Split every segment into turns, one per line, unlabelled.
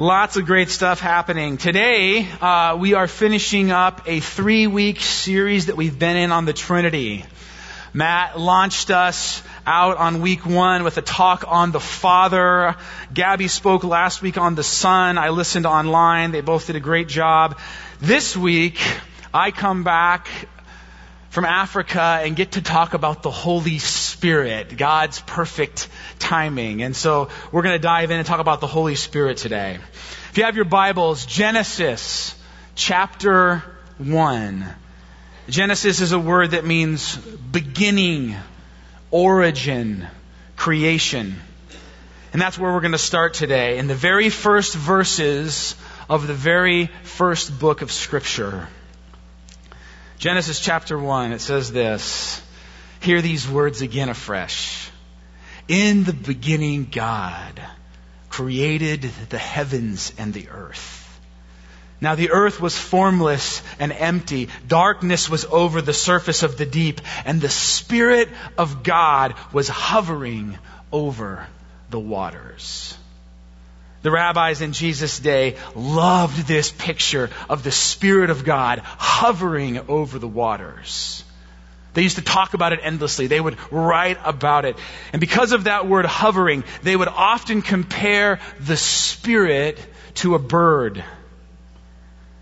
Lots of great stuff happening. Today, uh, we are finishing up a three week series that we've been in on the Trinity. Matt launched us out on week one with a talk on the Father. Gabby spoke last week on the Son. I listened online. They both did a great job. This week, I come back from Africa and get to talk about the Holy Spirit, God's perfect timing. And so we're going to dive in and talk about the Holy Spirit today. If you have your Bibles, Genesis chapter 1. Genesis is a word that means beginning, origin, creation. And that's where we're going to start today, in the very first verses of the very first book of Scripture. Genesis chapter 1, it says this. Hear these words again afresh. In the beginning, God created the heavens and the earth. Now the earth was formless and empty. Darkness was over the surface of the deep, and the Spirit of God was hovering over the waters. The rabbis in Jesus' day loved this picture of the Spirit of God hovering over the waters. They used to talk about it endlessly. They would write about it. And because of that word hovering, they would often compare the Spirit to a bird.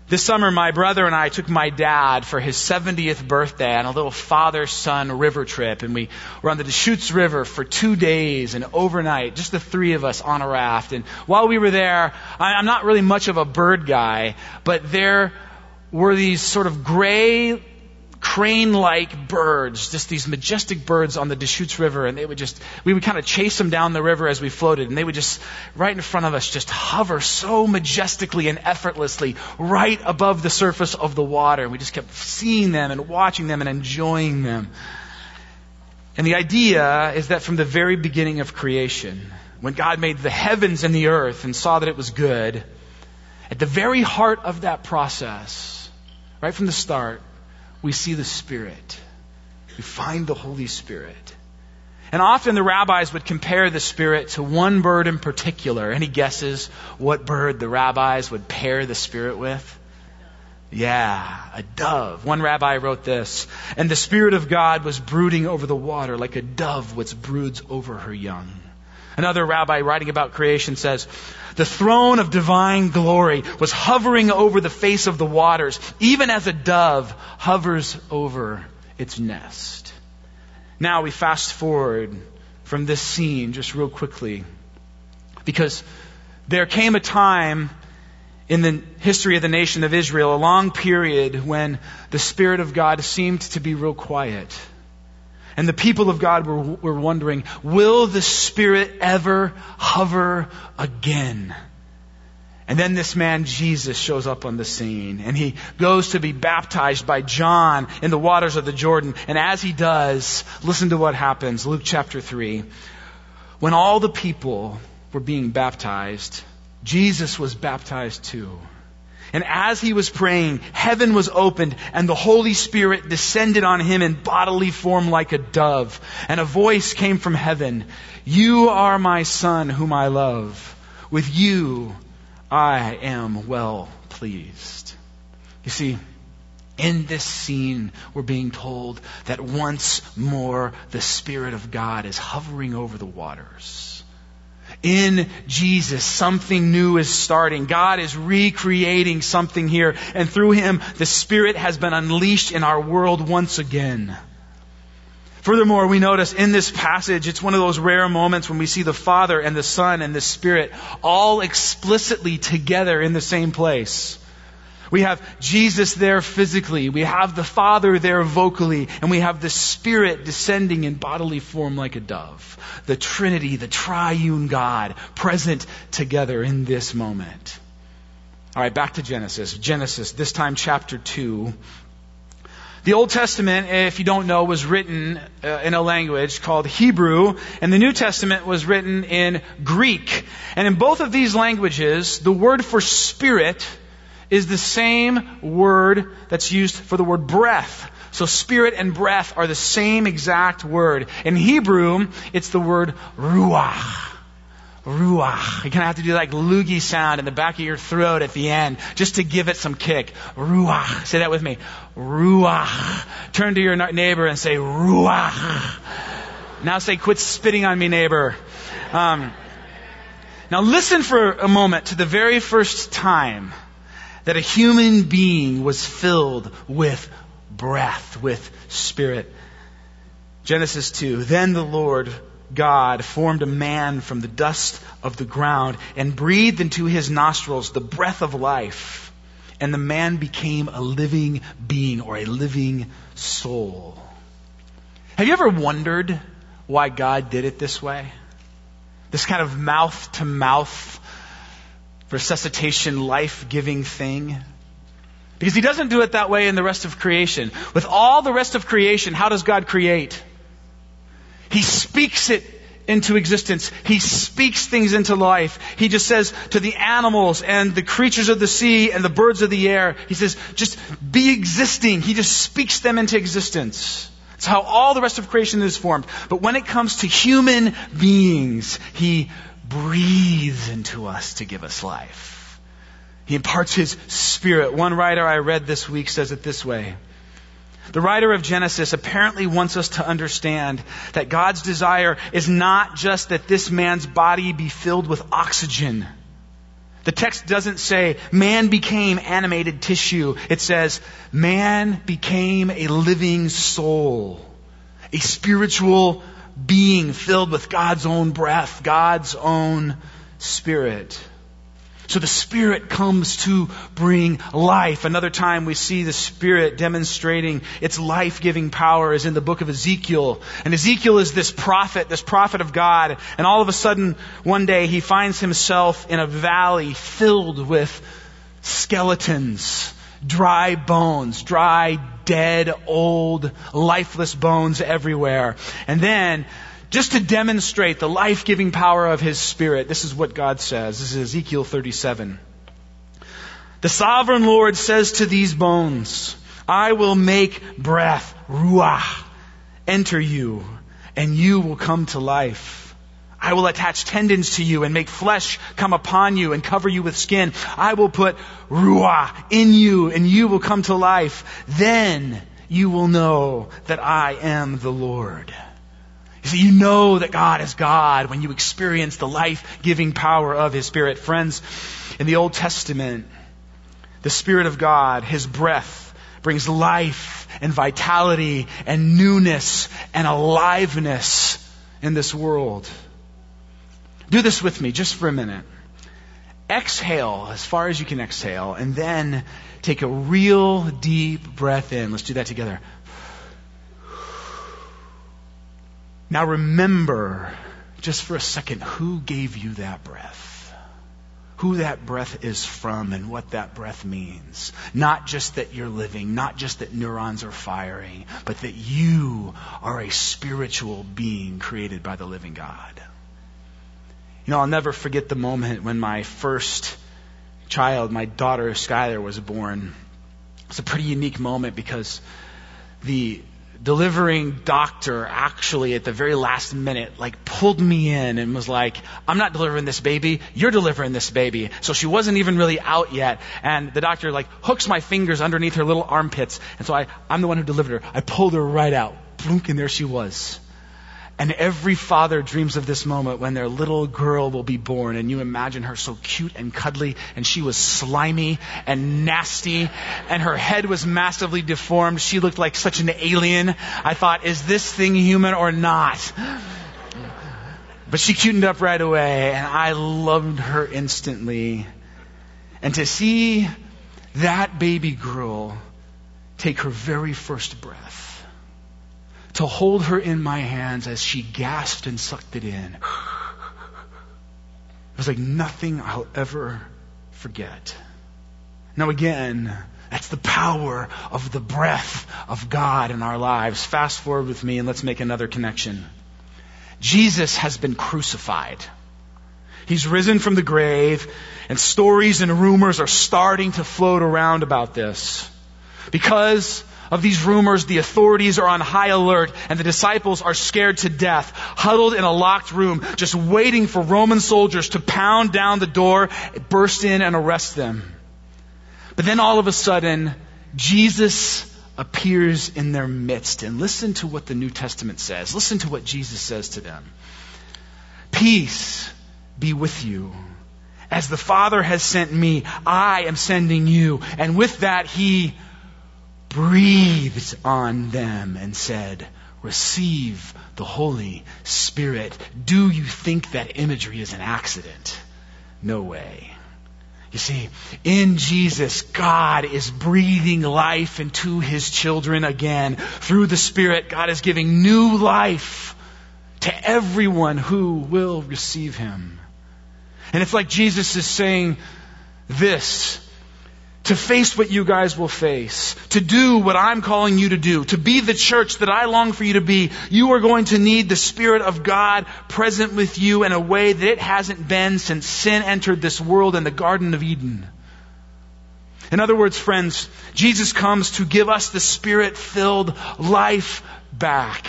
This summer, my brother and I took my dad for his 70th birthday on a little father-son river trip, and we were on the Deschutes River for two days and overnight, just the three of us on a raft. And while we were there, I'm not really much of a bird guy, but there were these sort of gray crane-like birds, just these majestic birds on the Deschutes River, and they would just, we would kind of chase them down the river as we floated, and they would just, right in front of us, just hover so majestically and effortlessly right above the surface of the water. And we just kept seeing them and watching them and enjoying them. And the idea is that from the very beginning of creation, when God made the heavens and the earth and saw that it was good, at the very heart of that process, right from the start, we see the Spirit. We find the Holy Spirit. And often the rabbis would compare the Spirit to one bird in particular. Any guesses what bird the rabbis would pair the Spirit with? Yeah, a dove. One rabbi wrote this, and the Spirit of God was brooding over the water like a dove which broods over her young. Another rabbi writing about creation says, the throne of divine glory was hovering over the face of the waters, even as a dove hovers over its nest. Now we fast forward from this scene just real quickly because there came a time in the history of the nation of Israel, a long period when the Spirit of God seemed to be real quiet. And the people of God were, were wondering, will the Spirit ever hover again? And then this man, Jesus, shows up on the scene and he goes to be baptized by John in the waters of the Jordan. And as he does, listen to what happens. Luke chapter 3. When all the people were being baptized, Jesus was baptized too. And as he was praying, heaven was opened and the Holy Spirit descended on him in bodily form like a dove. And a voice came from heaven, You are my son whom I love. With you I am well pleased. You see, in this scene, we're being told that once more the Spirit of God is hovering over the waters. In Jesus, something new is starting. God is recreating something here. And through Him, the Spirit has been unleashed in our world once again. Furthermore, we notice in this passage, it's one of those rare moments when we see the Father and the Son and the Spirit all explicitly together in the same place. We have Jesus there physically. We have the Father there vocally. And we have the Spirit descending in bodily form like a dove. The Trinity, the triune God, present together in this moment. All right, back to Genesis. Genesis, this time chapter 2. The Old Testament, if you don't know, was written uh, in a language called Hebrew, and the New Testament was written in Greek. And in both of these languages, the word for spirit is the same word that's used for the word breath. So spirit and breath are the same exact word. In Hebrew, it's the word ruach. Ruach. You kind of have to do like loogie sound in the back of your throat at the end just to give it some kick. Ruach. Say that with me. Ruach. Turn to your neighbor and say Ruach. Now say, quit spitting on me, neighbor. Um, now listen for a moment to the very first time that a human being was filled with breath, with spirit. Genesis 2. Then the Lord God formed a man from the dust of the ground and breathed into his nostrils the breath of life. And the man became a living being or a living soul. Have you ever wondered why God did it this way? This kind of mouth to mouth resuscitation, life giving thing. Because he doesn't do it that way in the rest of creation. With all the rest of creation, how does God create? He speaks it into existence. He speaks things into life. He just says to the animals and the creatures of the sea and the birds of the air, He says, just be existing. He just speaks them into existence. It's how all the rest of creation is formed. But when it comes to human beings, He breathes into us to give us life. He imparts His Spirit. One writer I read this week says it this way. The writer of Genesis apparently wants us to understand that God's desire is not just that this man's body be filled with oxygen. The text doesn't say man became animated tissue. It says man became a living soul, a spiritual being filled with God's own breath, God's own spirit. So the Spirit comes to bring life. Another time we see the Spirit demonstrating its life giving power is in the book of Ezekiel. And Ezekiel is this prophet, this prophet of God. And all of a sudden, one day, he finds himself in a valley filled with skeletons, dry bones, dry, dead, old, lifeless bones everywhere. And then just to demonstrate the life giving power of His Spirit, this is what God says. This is Ezekiel 37. The sovereign Lord says to these bones, I will make breath, ruach, enter you, and you will come to life. I will attach tendons to you and make flesh come upon you and cover you with skin. I will put ruah in you and you will come to life. Then you will know that I am the Lord. You see, you know that God is God when you experience the life giving power of His Spirit. Friends, in the Old Testament, the Spirit of God, His breath, brings life and vitality and newness and aliveness in this world. Do this with me just for a minute. Exhale as far as you can exhale, and then take a real deep breath in. Let's do that together. Now remember, just for a second, who gave you that breath? Who that breath is from and what that breath means. Not just that you're living, not just that neurons are firing, but that you are a spiritual being created by the living God. You know, I'll never forget the moment when my first child, my daughter Skylar, was born. It's a pretty unique moment because the delivering doctor actually at the very last minute like pulled me in and was like i'm not delivering this baby. You're delivering this baby. So she wasn't even really out yet. And the doctor like hooks my fingers underneath her little armpits. And so I, i'm the one who delivered her. I pulled her right out. And there she was and every father dreams of this moment when their little girl will be born, and you imagine her so cute and cuddly, and she was slimy and nasty, and her head was massively deformed. She looked like such an alien. I thought, is this thing human or not? But she cutened up right away, and I loved her instantly. And to see that baby girl take her very first breath, to hold her in my hands as she gasped and sucked it in. It was like nothing I'll ever forget. Now, again, that's the power of the breath of God in our lives. Fast forward with me and let's make another connection. Jesus has been crucified. He's risen from the grave, and stories and rumors are starting to float around about this. Because of these rumors, the authorities are on high alert, and the disciples are scared to death, huddled in a locked room, just waiting for Roman soldiers to pound down the door, burst in, and arrest them. But then all of a sudden, Jesus appears in their midst. And listen to what the New Testament says. Listen to what Jesus says to them. Peace be with you. As the Father has sent me, I am sending you. And with that, he breathed on them and said, Receive the Holy Spirit. Do you think that imagery is an accident? No way. You see, in Jesus, God is breathing life into his children again. Through the Spirit, God is giving new life to everyone who will receive him. And it's like Jesus is saying this to face what you guys will face, to do what I'm calling you to do, to be the church that I long for you to be, you are going to need the Spirit of God present with you in a way that it hasn't been since sin entered this world in the Garden of Eden. In other words, friends, Jesus comes to give us the Spirit filled life back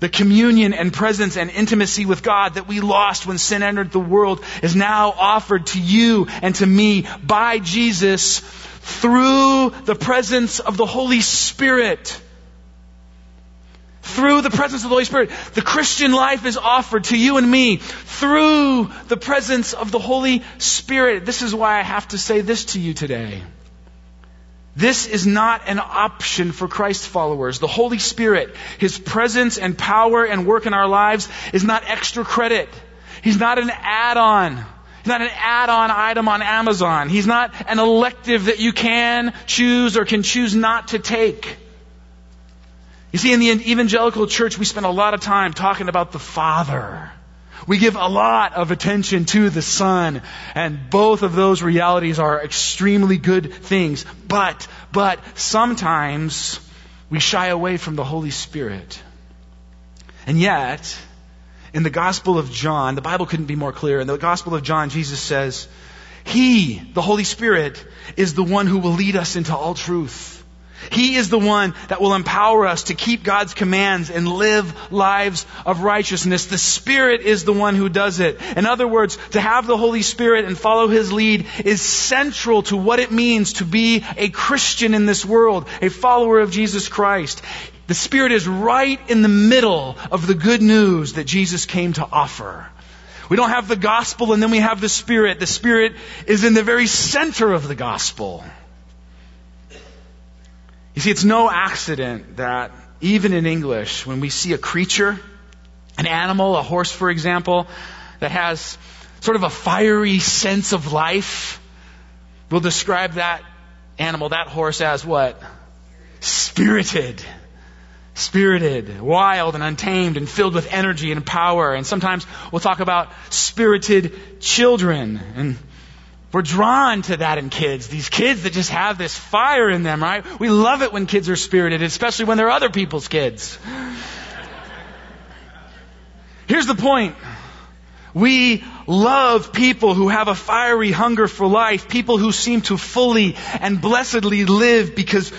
the communion and presence and intimacy with God that we lost when sin entered the world is now offered to you and to me by Jesus through the presence of the Holy Spirit. Through the presence of the Holy Spirit. The Christian life is offered to you and me through the presence of the Holy Spirit. This is why I have to say this to you today. This is not an option for Christ followers. The Holy Spirit, His presence and power and work in our lives is not extra credit. He's not an add-on. He's not an add-on item on Amazon. He's not an elective that you can choose or can choose not to take. You see, in the evangelical church, we spend a lot of time talking about the Father. We give a lot of attention to the Son, and both of those realities are extremely good things. But, but sometimes we shy away from the Holy Spirit. And yet, in the Gospel of John, the Bible couldn't be more clear. In the Gospel of John, Jesus says, He, the Holy Spirit, is the one who will lead us into all truth. He is the one that will empower us to keep God's commands and live lives of righteousness. The Spirit is the one who does it. In other words, to have the Holy Spirit and follow His lead is central to what it means to be a Christian in this world, a follower of Jesus Christ. The Spirit is right in the middle of the good news that Jesus came to offer. We don't have the gospel and then we have the Spirit. The Spirit is in the very center of the gospel. You see, it's no accident that even in English, when we see a creature, an animal, a horse, for example, that has sort of a fiery sense of life, we'll describe that animal, that horse, as what? Spirited. Spirited, wild and untamed and filled with energy and power. And sometimes we'll talk about spirited children. And we're drawn to that in kids. These kids that just have this fire in them, right? We love it when kids are spirited, especially when they're other people's kids. Here's the point. We love people who have a fiery hunger for life, people who seem to fully and blessedly live because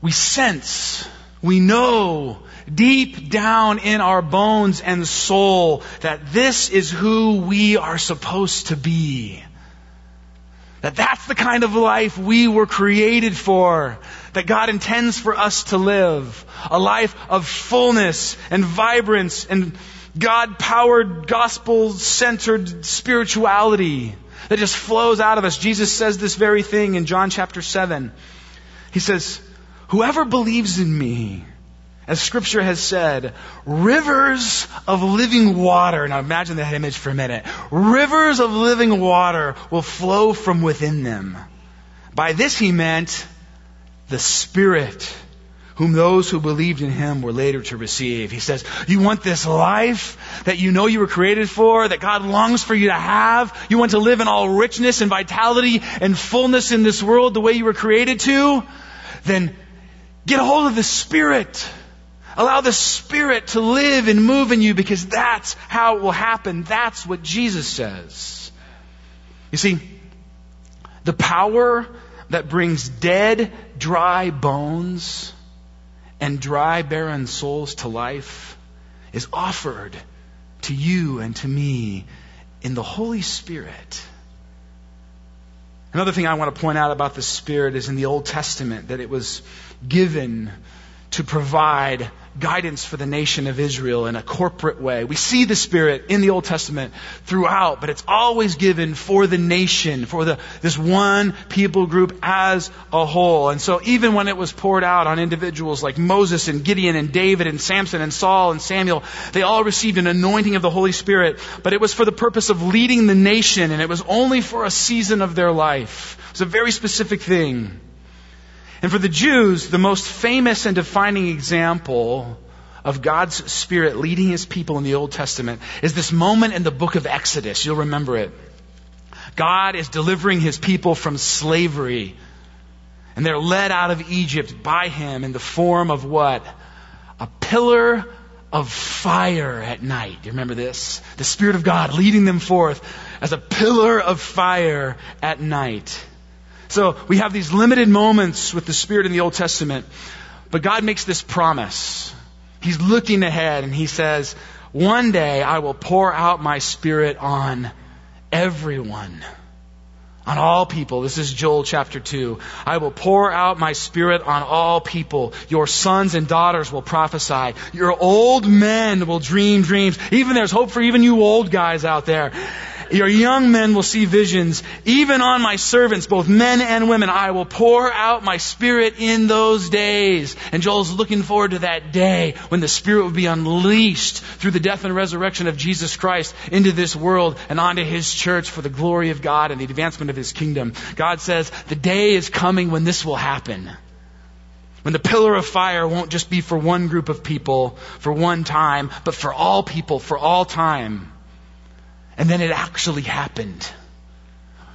we sense, we know deep down in our bones and soul that this is who we are supposed to be. That that's the kind of life we were created for. That God intends for us to live. A life of fullness and vibrance and God powered, gospel centered spirituality that just flows out of us. Jesus says this very thing in John chapter 7. He says, Whoever believes in me, as scripture has said, rivers of living water. Now imagine that image for a minute. Rivers of living water will flow from within them. By this he meant the Spirit, whom those who believed in him were later to receive. He says, you want this life that you know you were created for, that God longs for you to have? You want to live in all richness and vitality and fullness in this world the way you were created to? Then get a hold of the Spirit. Allow the Spirit to live and move in you because that's how it will happen. That's what Jesus says. You see, the power that brings dead, dry bones and dry, barren souls to life is offered to you and to me in the Holy Spirit. Another thing I want to point out about the Spirit is in the Old Testament that it was given to provide guidance for the nation of Israel in a corporate way. We see the Spirit in the Old Testament throughout, but it's always given for the nation, for the, this one people group as a whole. And so even when it was poured out on individuals like Moses and Gideon and David and Samson and Saul and Samuel, they all received an anointing of the Holy Spirit, but it was for the purpose of leading the nation and it was only for a season of their life. It was a very specific thing. And for the Jews, the most famous and defining example of God's Spirit leading His people in the Old Testament is this moment in the book of Exodus. You'll remember it. God is delivering His people from slavery. And they're led out of Egypt by Him in the form of what? A pillar of fire at night. Do you remember this? The Spirit of God leading them forth as a pillar of fire at night. So we have these limited moments with the Spirit in the Old Testament, but God makes this promise. He's looking ahead and He says, One day I will pour out my Spirit on everyone. On all people. This is Joel chapter 2. I will pour out my spirit on all people. Your sons and daughters will prophesy. Your old men will dream dreams. Even there's hope for even you old guys out there. Your young men will see visions. Even on my servants, both men and women, I will pour out my spirit in those days. And Joel's looking forward to that day when the spirit will be unleashed through the death and resurrection of Jesus Christ into this world and onto his church for the glory of God and the advancement of his kingdom. God says the day is coming when this will happen. When the pillar of fire won't just be for one group of people for one time, but for all people for all time. And then it actually happened.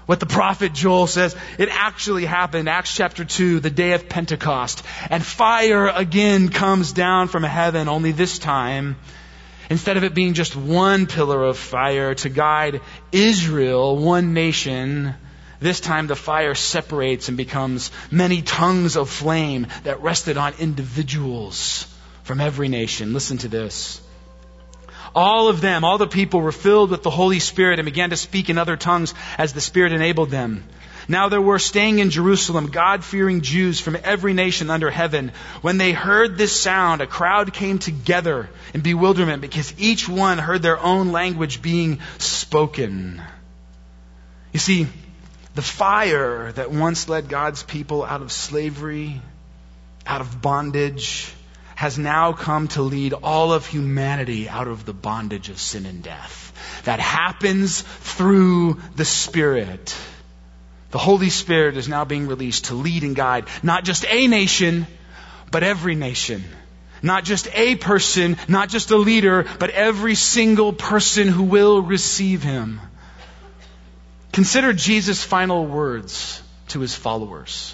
What the prophet Joel says, it actually happened. Acts chapter 2, the day of Pentecost. And fire again comes down from heaven, only this time, instead of it being just one pillar of fire to guide Israel, one nation, this time the fire separates and becomes many tongues of flame that rested on individuals from every nation. Listen to this. All of them, all the people were filled with the Holy Spirit and began to speak in other tongues as the Spirit enabled them. Now there were staying in Jerusalem God fearing Jews from every nation under heaven. When they heard this sound, a crowd came together in bewilderment because each one heard their own language being spoken. You see, the fire that once led God's people out of slavery, out of bondage, has now come to lead all of humanity out of the bondage of sin and death. That happens through the Spirit. The Holy Spirit is now being released to lead and guide not just a nation, but every nation. Not just a person, not just a leader, but every single person who will receive him. Consider Jesus' final words to his followers.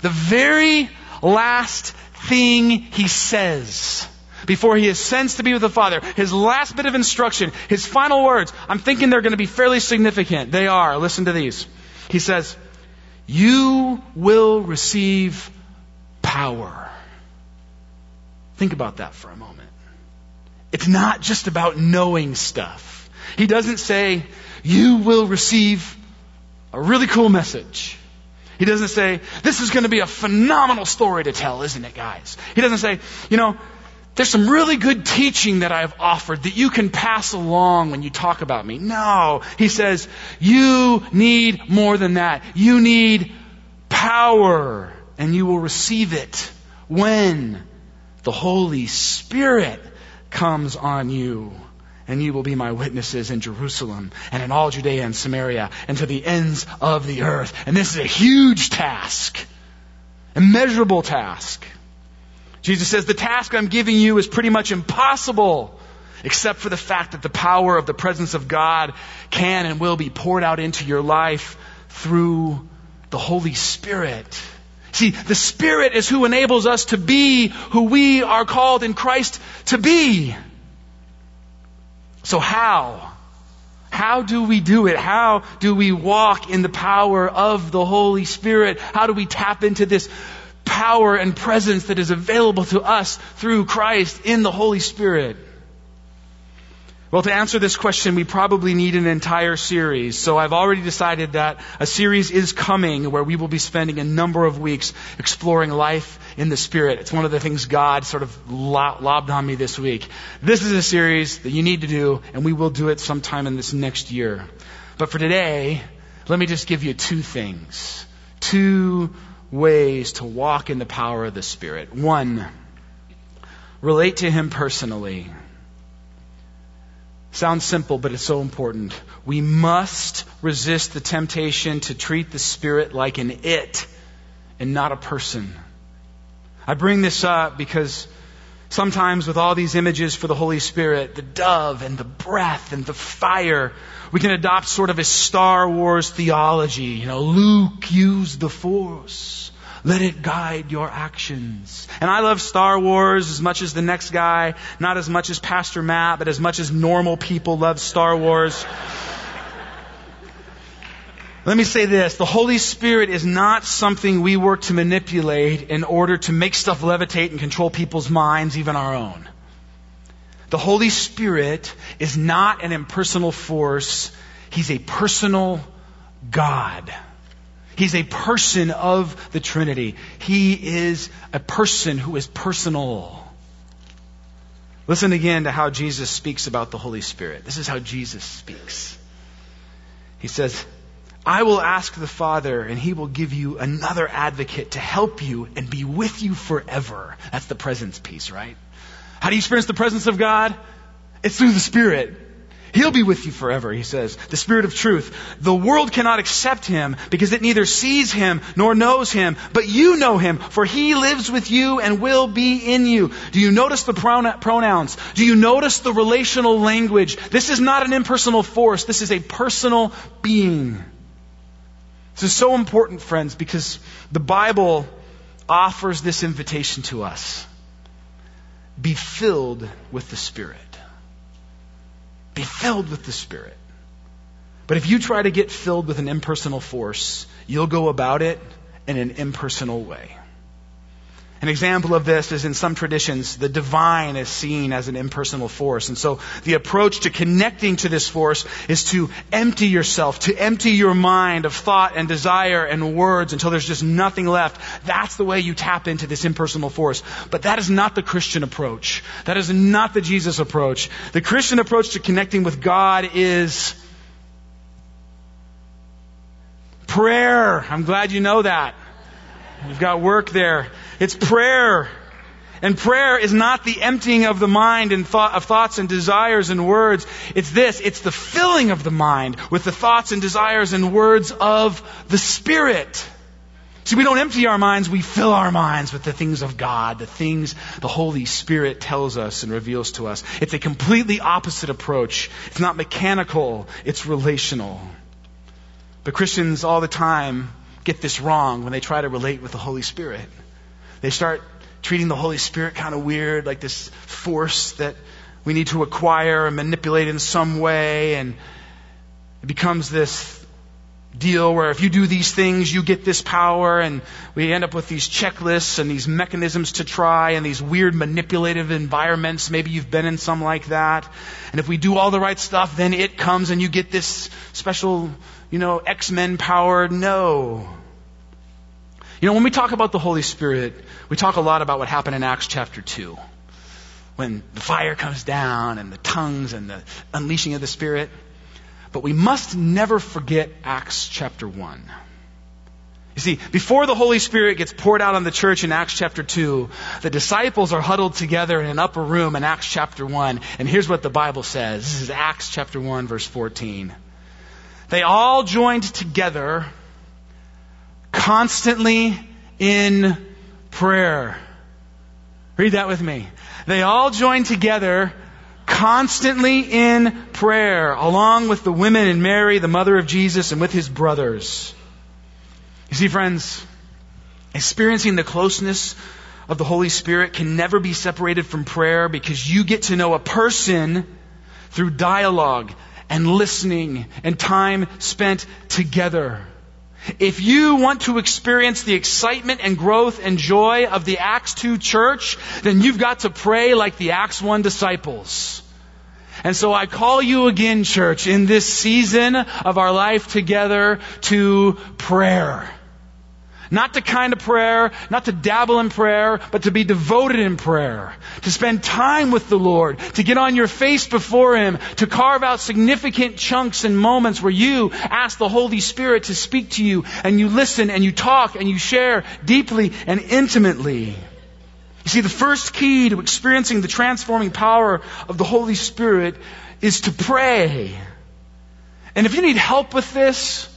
The very last thing he says before he ascends to be with the Father. His last bit of instruction, his final words, I'm thinking they're going to be fairly significant. They are. Listen to these. He says, You will receive power. Think about that for a moment. It's not just about knowing stuff. He doesn't say, You will receive a really cool message. He doesn't say, this is going to be a phenomenal story to tell, isn't it, guys? He doesn't say, you know, there's some really good teaching that I've offered that you can pass along when you talk about me. No. He says, you need more than that. You need power, and you will receive it when the Holy Spirit comes on you and you will be my witnesses in Jerusalem and in all Judea and Samaria and to the ends of the earth. And this is a huge task, immeasurable task. Jesus says, the task I'm giving you is pretty much impossible except for the fact that the power of the presence of God can and will be poured out into your life through the Holy Spirit. See, the Spirit is who enables us to be who we are called in Christ to be. So, how? How do we do it? How do we walk in the power of the Holy Spirit? How do we tap into this power and presence that is available to us through Christ in the Holy Spirit? Well, to answer this question, we probably need an entire series. So I've already decided that a series is coming where we will be spending a number of weeks exploring life in the Spirit. It's one of the things God sort of lobbed on me this week. This is a series that you need to do, and we will do it sometime in this next year. But for today, let me just give you two things. Two ways to walk in the power of the Spirit. One, relate to Him personally. Sounds simple, but it's so important. We must resist the temptation to treat the Spirit like an it and not a person. I bring this up because sometimes with all these images for the Holy Spirit, the dove and the breath and the fire, we can adopt sort of a Star Wars theology. You know, Luke used the Force. Let it guide your actions. And I love Star Wars as much as the next guy, not as much as Pastor Matt, but as much as normal people love Star Wars. Let me say this. The Holy Spirit is not something we work to manipulate in order to make stuff levitate and control people's minds, even our own. The Holy Spirit is not an impersonal force. He's a personal God. He's a person of the Trinity. He is a person who is personal. Listen again to how Jesus speaks about the Holy Spirit. This is how Jesus speaks. He says, I will ask the Father, and he will give you another advocate to help you and be with you forever. That's the presence piece, right? How do you experience the presence of God? It's through the Spirit. He'll be with you forever, he says. The Spirit of truth. The world cannot accept him because it neither sees him nor knows him, but you know him, for he lives with you and will be in you. Do you notice the pronouns? Do you notice the relational language? This is not an impersonal force. This is a personal being. This is so important, friends, because the Bible offers this invitation to us. Be filled with the Spirit. Be filled with the Spirit. But if you try to get filled with an impersonal force, you'll go about it in an impersonal way. An example of this is in some traditions, the divine is seen as an impersonal force. And so the approach to connecting to this force is to empty yourself, to empty your mind of thought and desire and words until there's just nothing left. That's the way you tap into this impersonal force. But that is not the Christian approach. That is not the Jesus approach. The Christian approach to connecting with God is prayer. I'm glad you know that. You've got work there. It's prayer. And prayer is not the emptying of the mind and thought, of thoughts and desires and words. It's this. It's the filling of the mind with the thoughts and desires and words of the Spirit. See, we don't empty our minds, we fill our minds with the things of God, the things the Holy Spirit tells us and reveals to us. It's a completely opposite approach. It's not mechanical, it's relational. But Christians all the time get this wrong when they try to relate with the Holy Spirit. They start treating the Holy Spirit kind of weird, like this force that we need to acquire and manipulate in some way. And it becomes this deal where if you do these things, you get this power. And we end up with these checklists and these mechanisms to try and these weird manipulative environments. Maybe you've been in some like that. And if we do all the right stuff, then it comes and you get this special, you know, X-Men power. No. You know, when we talk about the Holy Spirit, we talk a lot about what happened in Acts chapter 2. When the fire comes down and the tongues and the unleashing of the Spirit. But we must never forget Acts chapter 1. You see, before the Holy Spirit gets poured out on the church in Acts chapter 2, the disciples are huddled together in an upper room in Acts chapter 1. And here's what the Bible says. This is Acts chapter 1 verse 14. They all joined together constantly in prayer. Read that with me. They all joined together constantly in prayer, along with the women and Mary, the mother of Jesus, and with his brothers. You see, friends, experiencing the closeness of the Holy Spirit can never be separated from prayer because you get to know a person through dialogue and listening and time spent together. If you want to experience the excitement and growth and joy of the Acts 2 church, then you've got to pray like the Acts 1 disciples. And so I call you again, church, in this season of our life together to prayer. Not to kind of prayer, not to dabble in prayer, but to be devoted in prayer. To spend time with the Lord, to get on your face before Him, to carve out significant chunks and moments where you ask the Holy Spirit to speak to you, and you listen, and you talk, and you share deeply and intimately. You see, the first key to experiencing the transforming power of the Holy Spirit is to pray. And if you need help with this,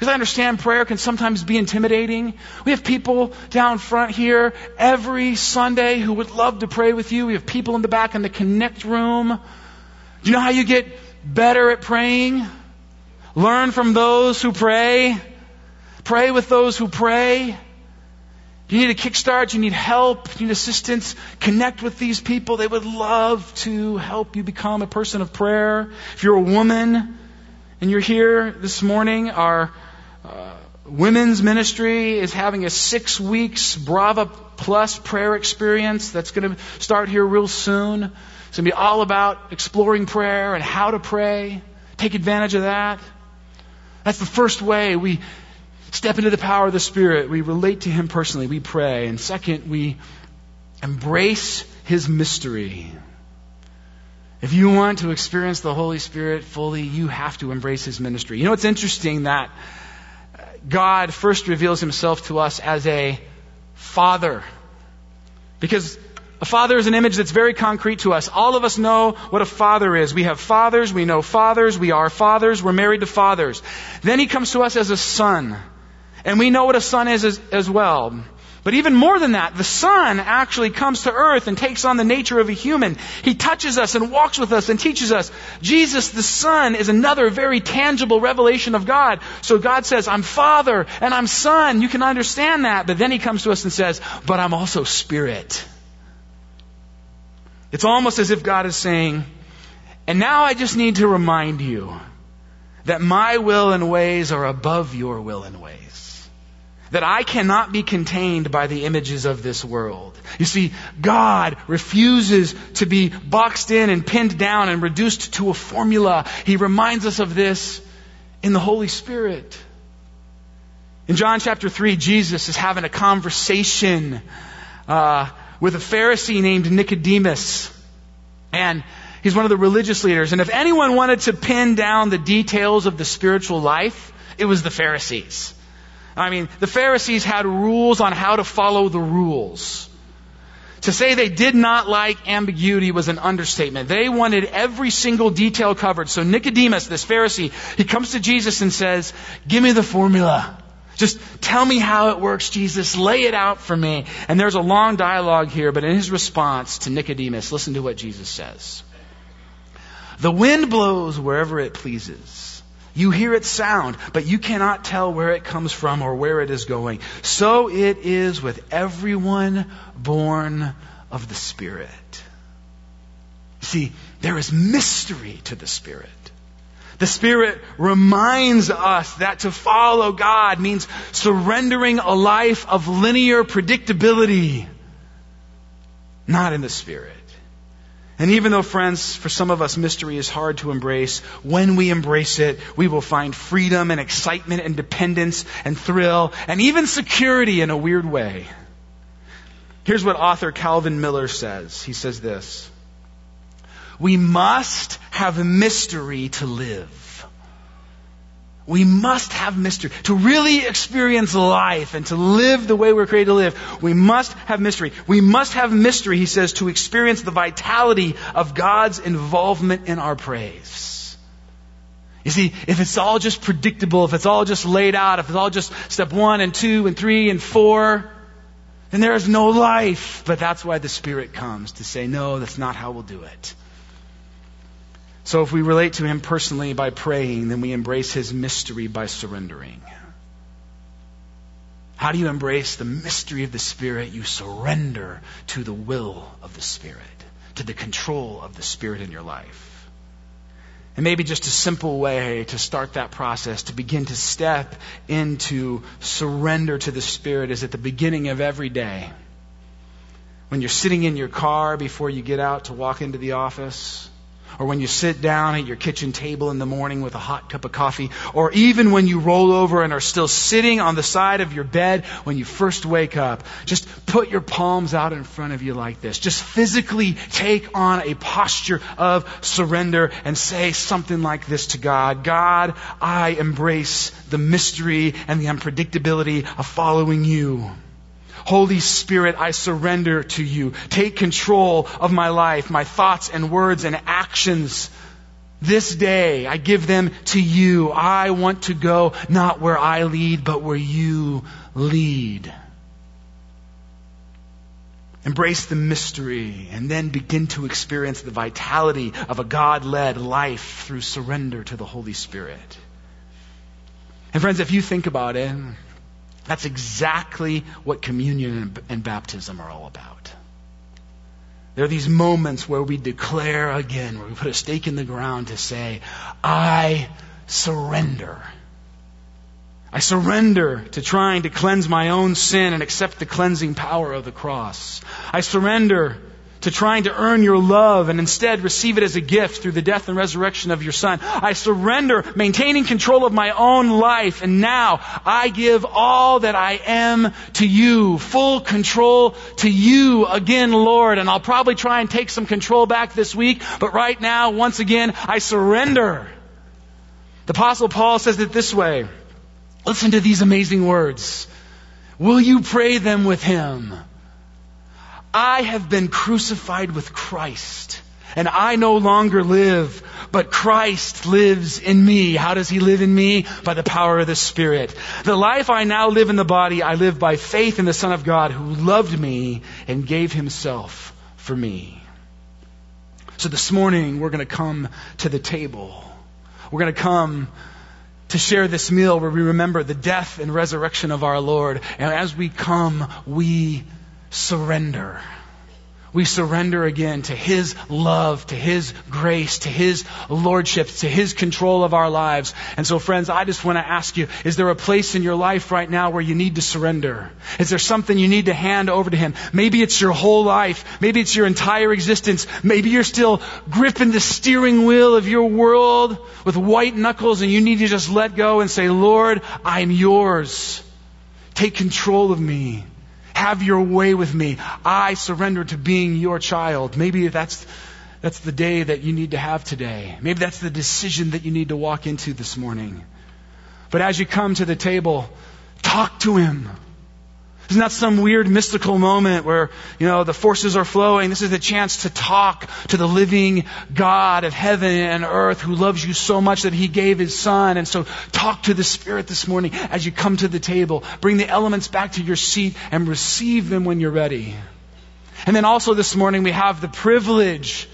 because I understand prayer can sometimes be intimidating. We have people down front here every Sunday who would love to pray with you. We have people in the back in the connect room. Do you know how you get better at praying? Learn from those who pray. Pray with those who pray. You need a kickstart, you need help, you need assistance. Connect with these people. They would love to help you become a person of prayer. If you're a woman and you're here this morning, our women's ministry is having a six weeks Brava Plus prayer experience that's going to start here real soon. It's going to be all about exploring prayer and how to pray. Take advantage of that. That's the first way we step into the power of the Spirit. We relate to Him personally. We pray. And second, we embrace His mystery. If you want to experience the Holy Spirit fully, you have to embrace His ministry. You know, it's interesting that God first reveals himself to us as a father. Because a father is an image that's very concrete to us. All of us know what a father is. We have fathers, we know fathers, we are fathers, we're married to fathers. Then he comes to us as a son. And we know what a son is as, as well. But even more than that, the Son actually comes to earth and takes on the nature of a human. He touches us and walks with us and teaches us. Jesus, the Son, is another very tangible revelation of God. So God says, I'm Father and I'm Son. You can understand that. But then He comes to us and says, but I'm also Spirit. It's almost as if God is saying, and now I just need to remind you that my will and ways are above your will and ways that I cannot be contained by the images of this world. You see, God refuses to be boxed in and pinned down and reduced to a formula. He reminds us of this in the Holy Spirit. In John chapter 3, Jesus is having a conversation uh, with a Pharisee named Nicodemus. And he's one of the religious leaders. And if anyone wanted to pin down the details of the spiritual life, it was the Pharisees. I mean, the Pharisees had rules on how to follow the rules. To say they did not like ambiguity was an understatement. They wanted every single detail covered. So Nicodemus, this Pharisee, he comes to Jesus and says, give me the formula. Just tell me how it works, Jesus. Lay it out for me. And there's a long dialogue here, but in his response to Nicodemus, listen to what Jesus says. The wind blows wherever it pleases. You hear its sound, but you cannot tell where it comes from or where it is going. So it is with everyone born of the Spirit. See, there is mystery to the Spirit. The Spirit reminds us that to follow God means surrendering a life of linear predictability. Not in the Spirit. And even though, friends, for some of us, mystery is hard to embrace, when we embrace it, we will find freedom and excitement and dependence and thrill and even security in a weird way. Here's what author Calvin Miller says. He says this. We must have mystery to live. We must have mystery. To really experience life and to live the way we're created to live, we must have mystery. We must have mystery, he says, to experience the vitality of God's involvement in our praise. You see, if it's all just predictable, if it's all just laid out, if it's all just step one and two and three and four, then there is no life. But that's why the Spirit comes to say, no, that's not how we'll do it. So if we relate to Him personally by praying, then we embrace His mystery by surrendering. How do you embrace the mystery of the Spirit? You surrender to the will of the Spirit, to the control of the Spirit in your life. And maybe just a simple way to start that process, to begin to step into surrender to the Spirit, is at the beginning of every day. When you're sitting in your car before you get out to walk into the office, or when you sit down at your kitchen table in the morning with a hot cup of coffee, or even when you roll over and are still sitting on the side of your bed when you first wake up, just put your palms out in front of you like this. Just physically take on a posture of surrender and say something like this to God God, I embrace the mystery and the unpredictability of following you. Holy Spirit, I surrender to you. Take control of my life, my thoughts and words and actions. This day, I give them to you. I want to go not where I lead, but where you lead. Embrace the mystery and then begin to experience the vitality of a God led life through surrender to the Holy Spirit. And friends, if you think about it, that's exactly what communion and baptism are all about. There are these moments where we declare again, where we put a stake in the ground to say, I surrender. I surrender to trying to cleanse my own sin and accept the cleansing power of the cross. I surrender to trying to earn your love and instead receive it as a gift through the death and resurrection of your son. I surrender maintaining control of my own life and now I give all that I am to you, full control to you again, Lord. And I'll probably try and take some control back this week, but right now, once again, I surrender. The apostle Paul says it this way. Listen to these amazing words. Will you pray them with him? I have been crucified with Christ, and I no longer live, but Christ lives in me. How does he live in me? By the power of the Spirit. The life I now live in the body, I live by faith in the Son of God who loved me and gave himself for me. So this morning, we're going to come to the table. We're going to come to share this meal where we remember the death and resurrection of our Lord. And as we come, we surrender. We surrender again to His love, to His grace, to His lordship, to His control of our lives. And so friends, I just want to ask you, is there a place in your life right now where you need to surrender? Is there something you need to hand over to Him? Maybe it's your whole life. Maybe it's your entire existence. Maybe you're still gripping the steering wheel of your world with white knuckles and you need to just let go and say, Lord, I'm yours. Take control of me. Have your way with me. I surrender to being your child. Maybe that's, that's the day that you need to have today. Maybe that's the decision that you need to walk into this morning. But as you come to the table, talk to him. It's not some weird mystical moment where, you know, the forces are flowing. This is the chance to talk to the living God of heaven and earth who loves you so much that he gave his son. And so talk to the Spirit this morning as you come to the table. Bring the elements back to your seat and receive them when you're ready. And then also this morning we have the privilege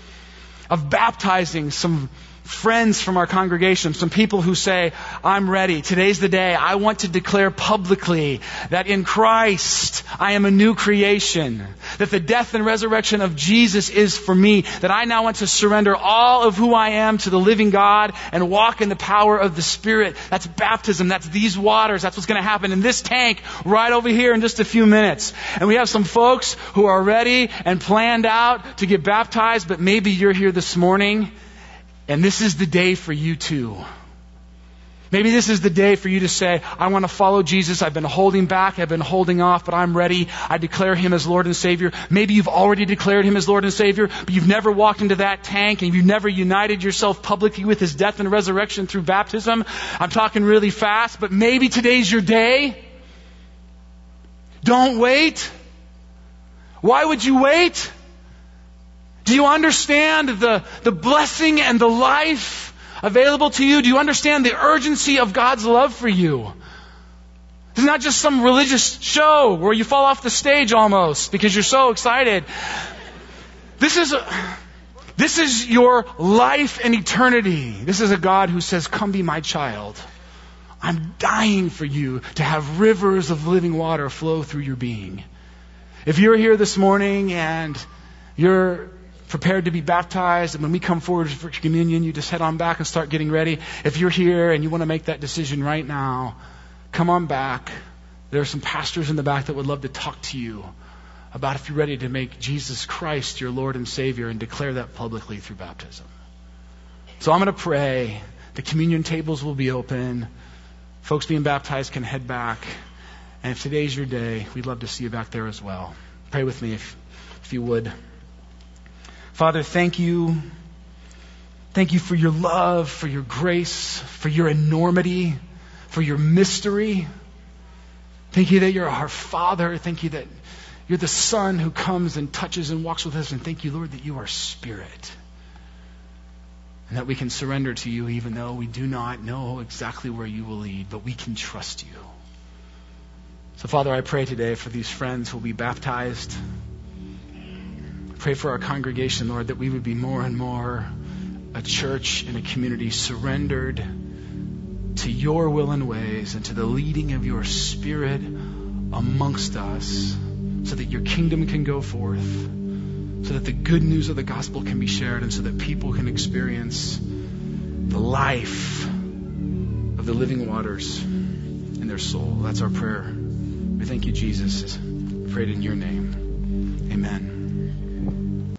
of baptizing some friends from our congregation, some people who say, I'm ready. Today's the day. I want to declare publicly that in Christ I am a new creation. That the death and resurrection of Jesus is for me. That I now want to surrender all of who I am to the living God and walk in the power of the Spirit. That's baptism. That's these waters. That's what's going to happen in this tank right over here in just a few minutes. And we have some folks who are ready and planned out to get baptized, but maybe you're here this morning and this is the day for you too. Maybe this is the day for you to say, I want to follow Jesus. I've been holding back. I've been holding off, but I'm ready. I declare him as Lord and Savior. Maybe you've already declared him as Lord and Savior, but you've never walked into that tank and you've never united yourself publicly with his death and resurrection through baptism. I'm talking really fast, but maybe today's your day. Don't wait. Why would you wait? Do you understand the, the blessing and the life available to you? Do you understand the urgency of God's love for you? It's not just some religious show where you fall off the stage almost because you're so excited. This is a, this is your life and eternity. This is a God who says, "Come be my child." I'm dying for you to have rivers of living water flow through your being. If you're here this morning and you're prepared to be baptized, and when we come forward for communion, you just head on back and start getting ready. If you're here and you want to make that decision right now, come on back. There are some pastors in the back that would love to talk to you about if you're ready to make Jesus Christ your Lord and Savior and declare that publicly through baptism. So I'm going to pray. The communion tables will be open. Folks being baptized can head back. And if today's your day, we'd love to see you back there as well. Pray with me if, if you would. Father, thank you. Thank you for your love, for your grace, for your enormity, for your mystery. Thank you that you're our Father. Thank you that you're the Son who comes and touches and walks with us. And thank you, Lord, that you are Spirit. And that we can surrender to you even though we do not know exactly where you will lead, but we can trust you. So, Father, I pray today for these friends who will be baptized. Pray for our congregation, Lord, that we would be more and more a church and a community surrendered to your will and ways and to the leading of your Spirit amongst us so that your kingdom can go forth, so that the good news of the gospel can be shared, and so that people can experience the life of the living waters in their soul. That's our prayer. We thank you, Jesus. Prayed in your name.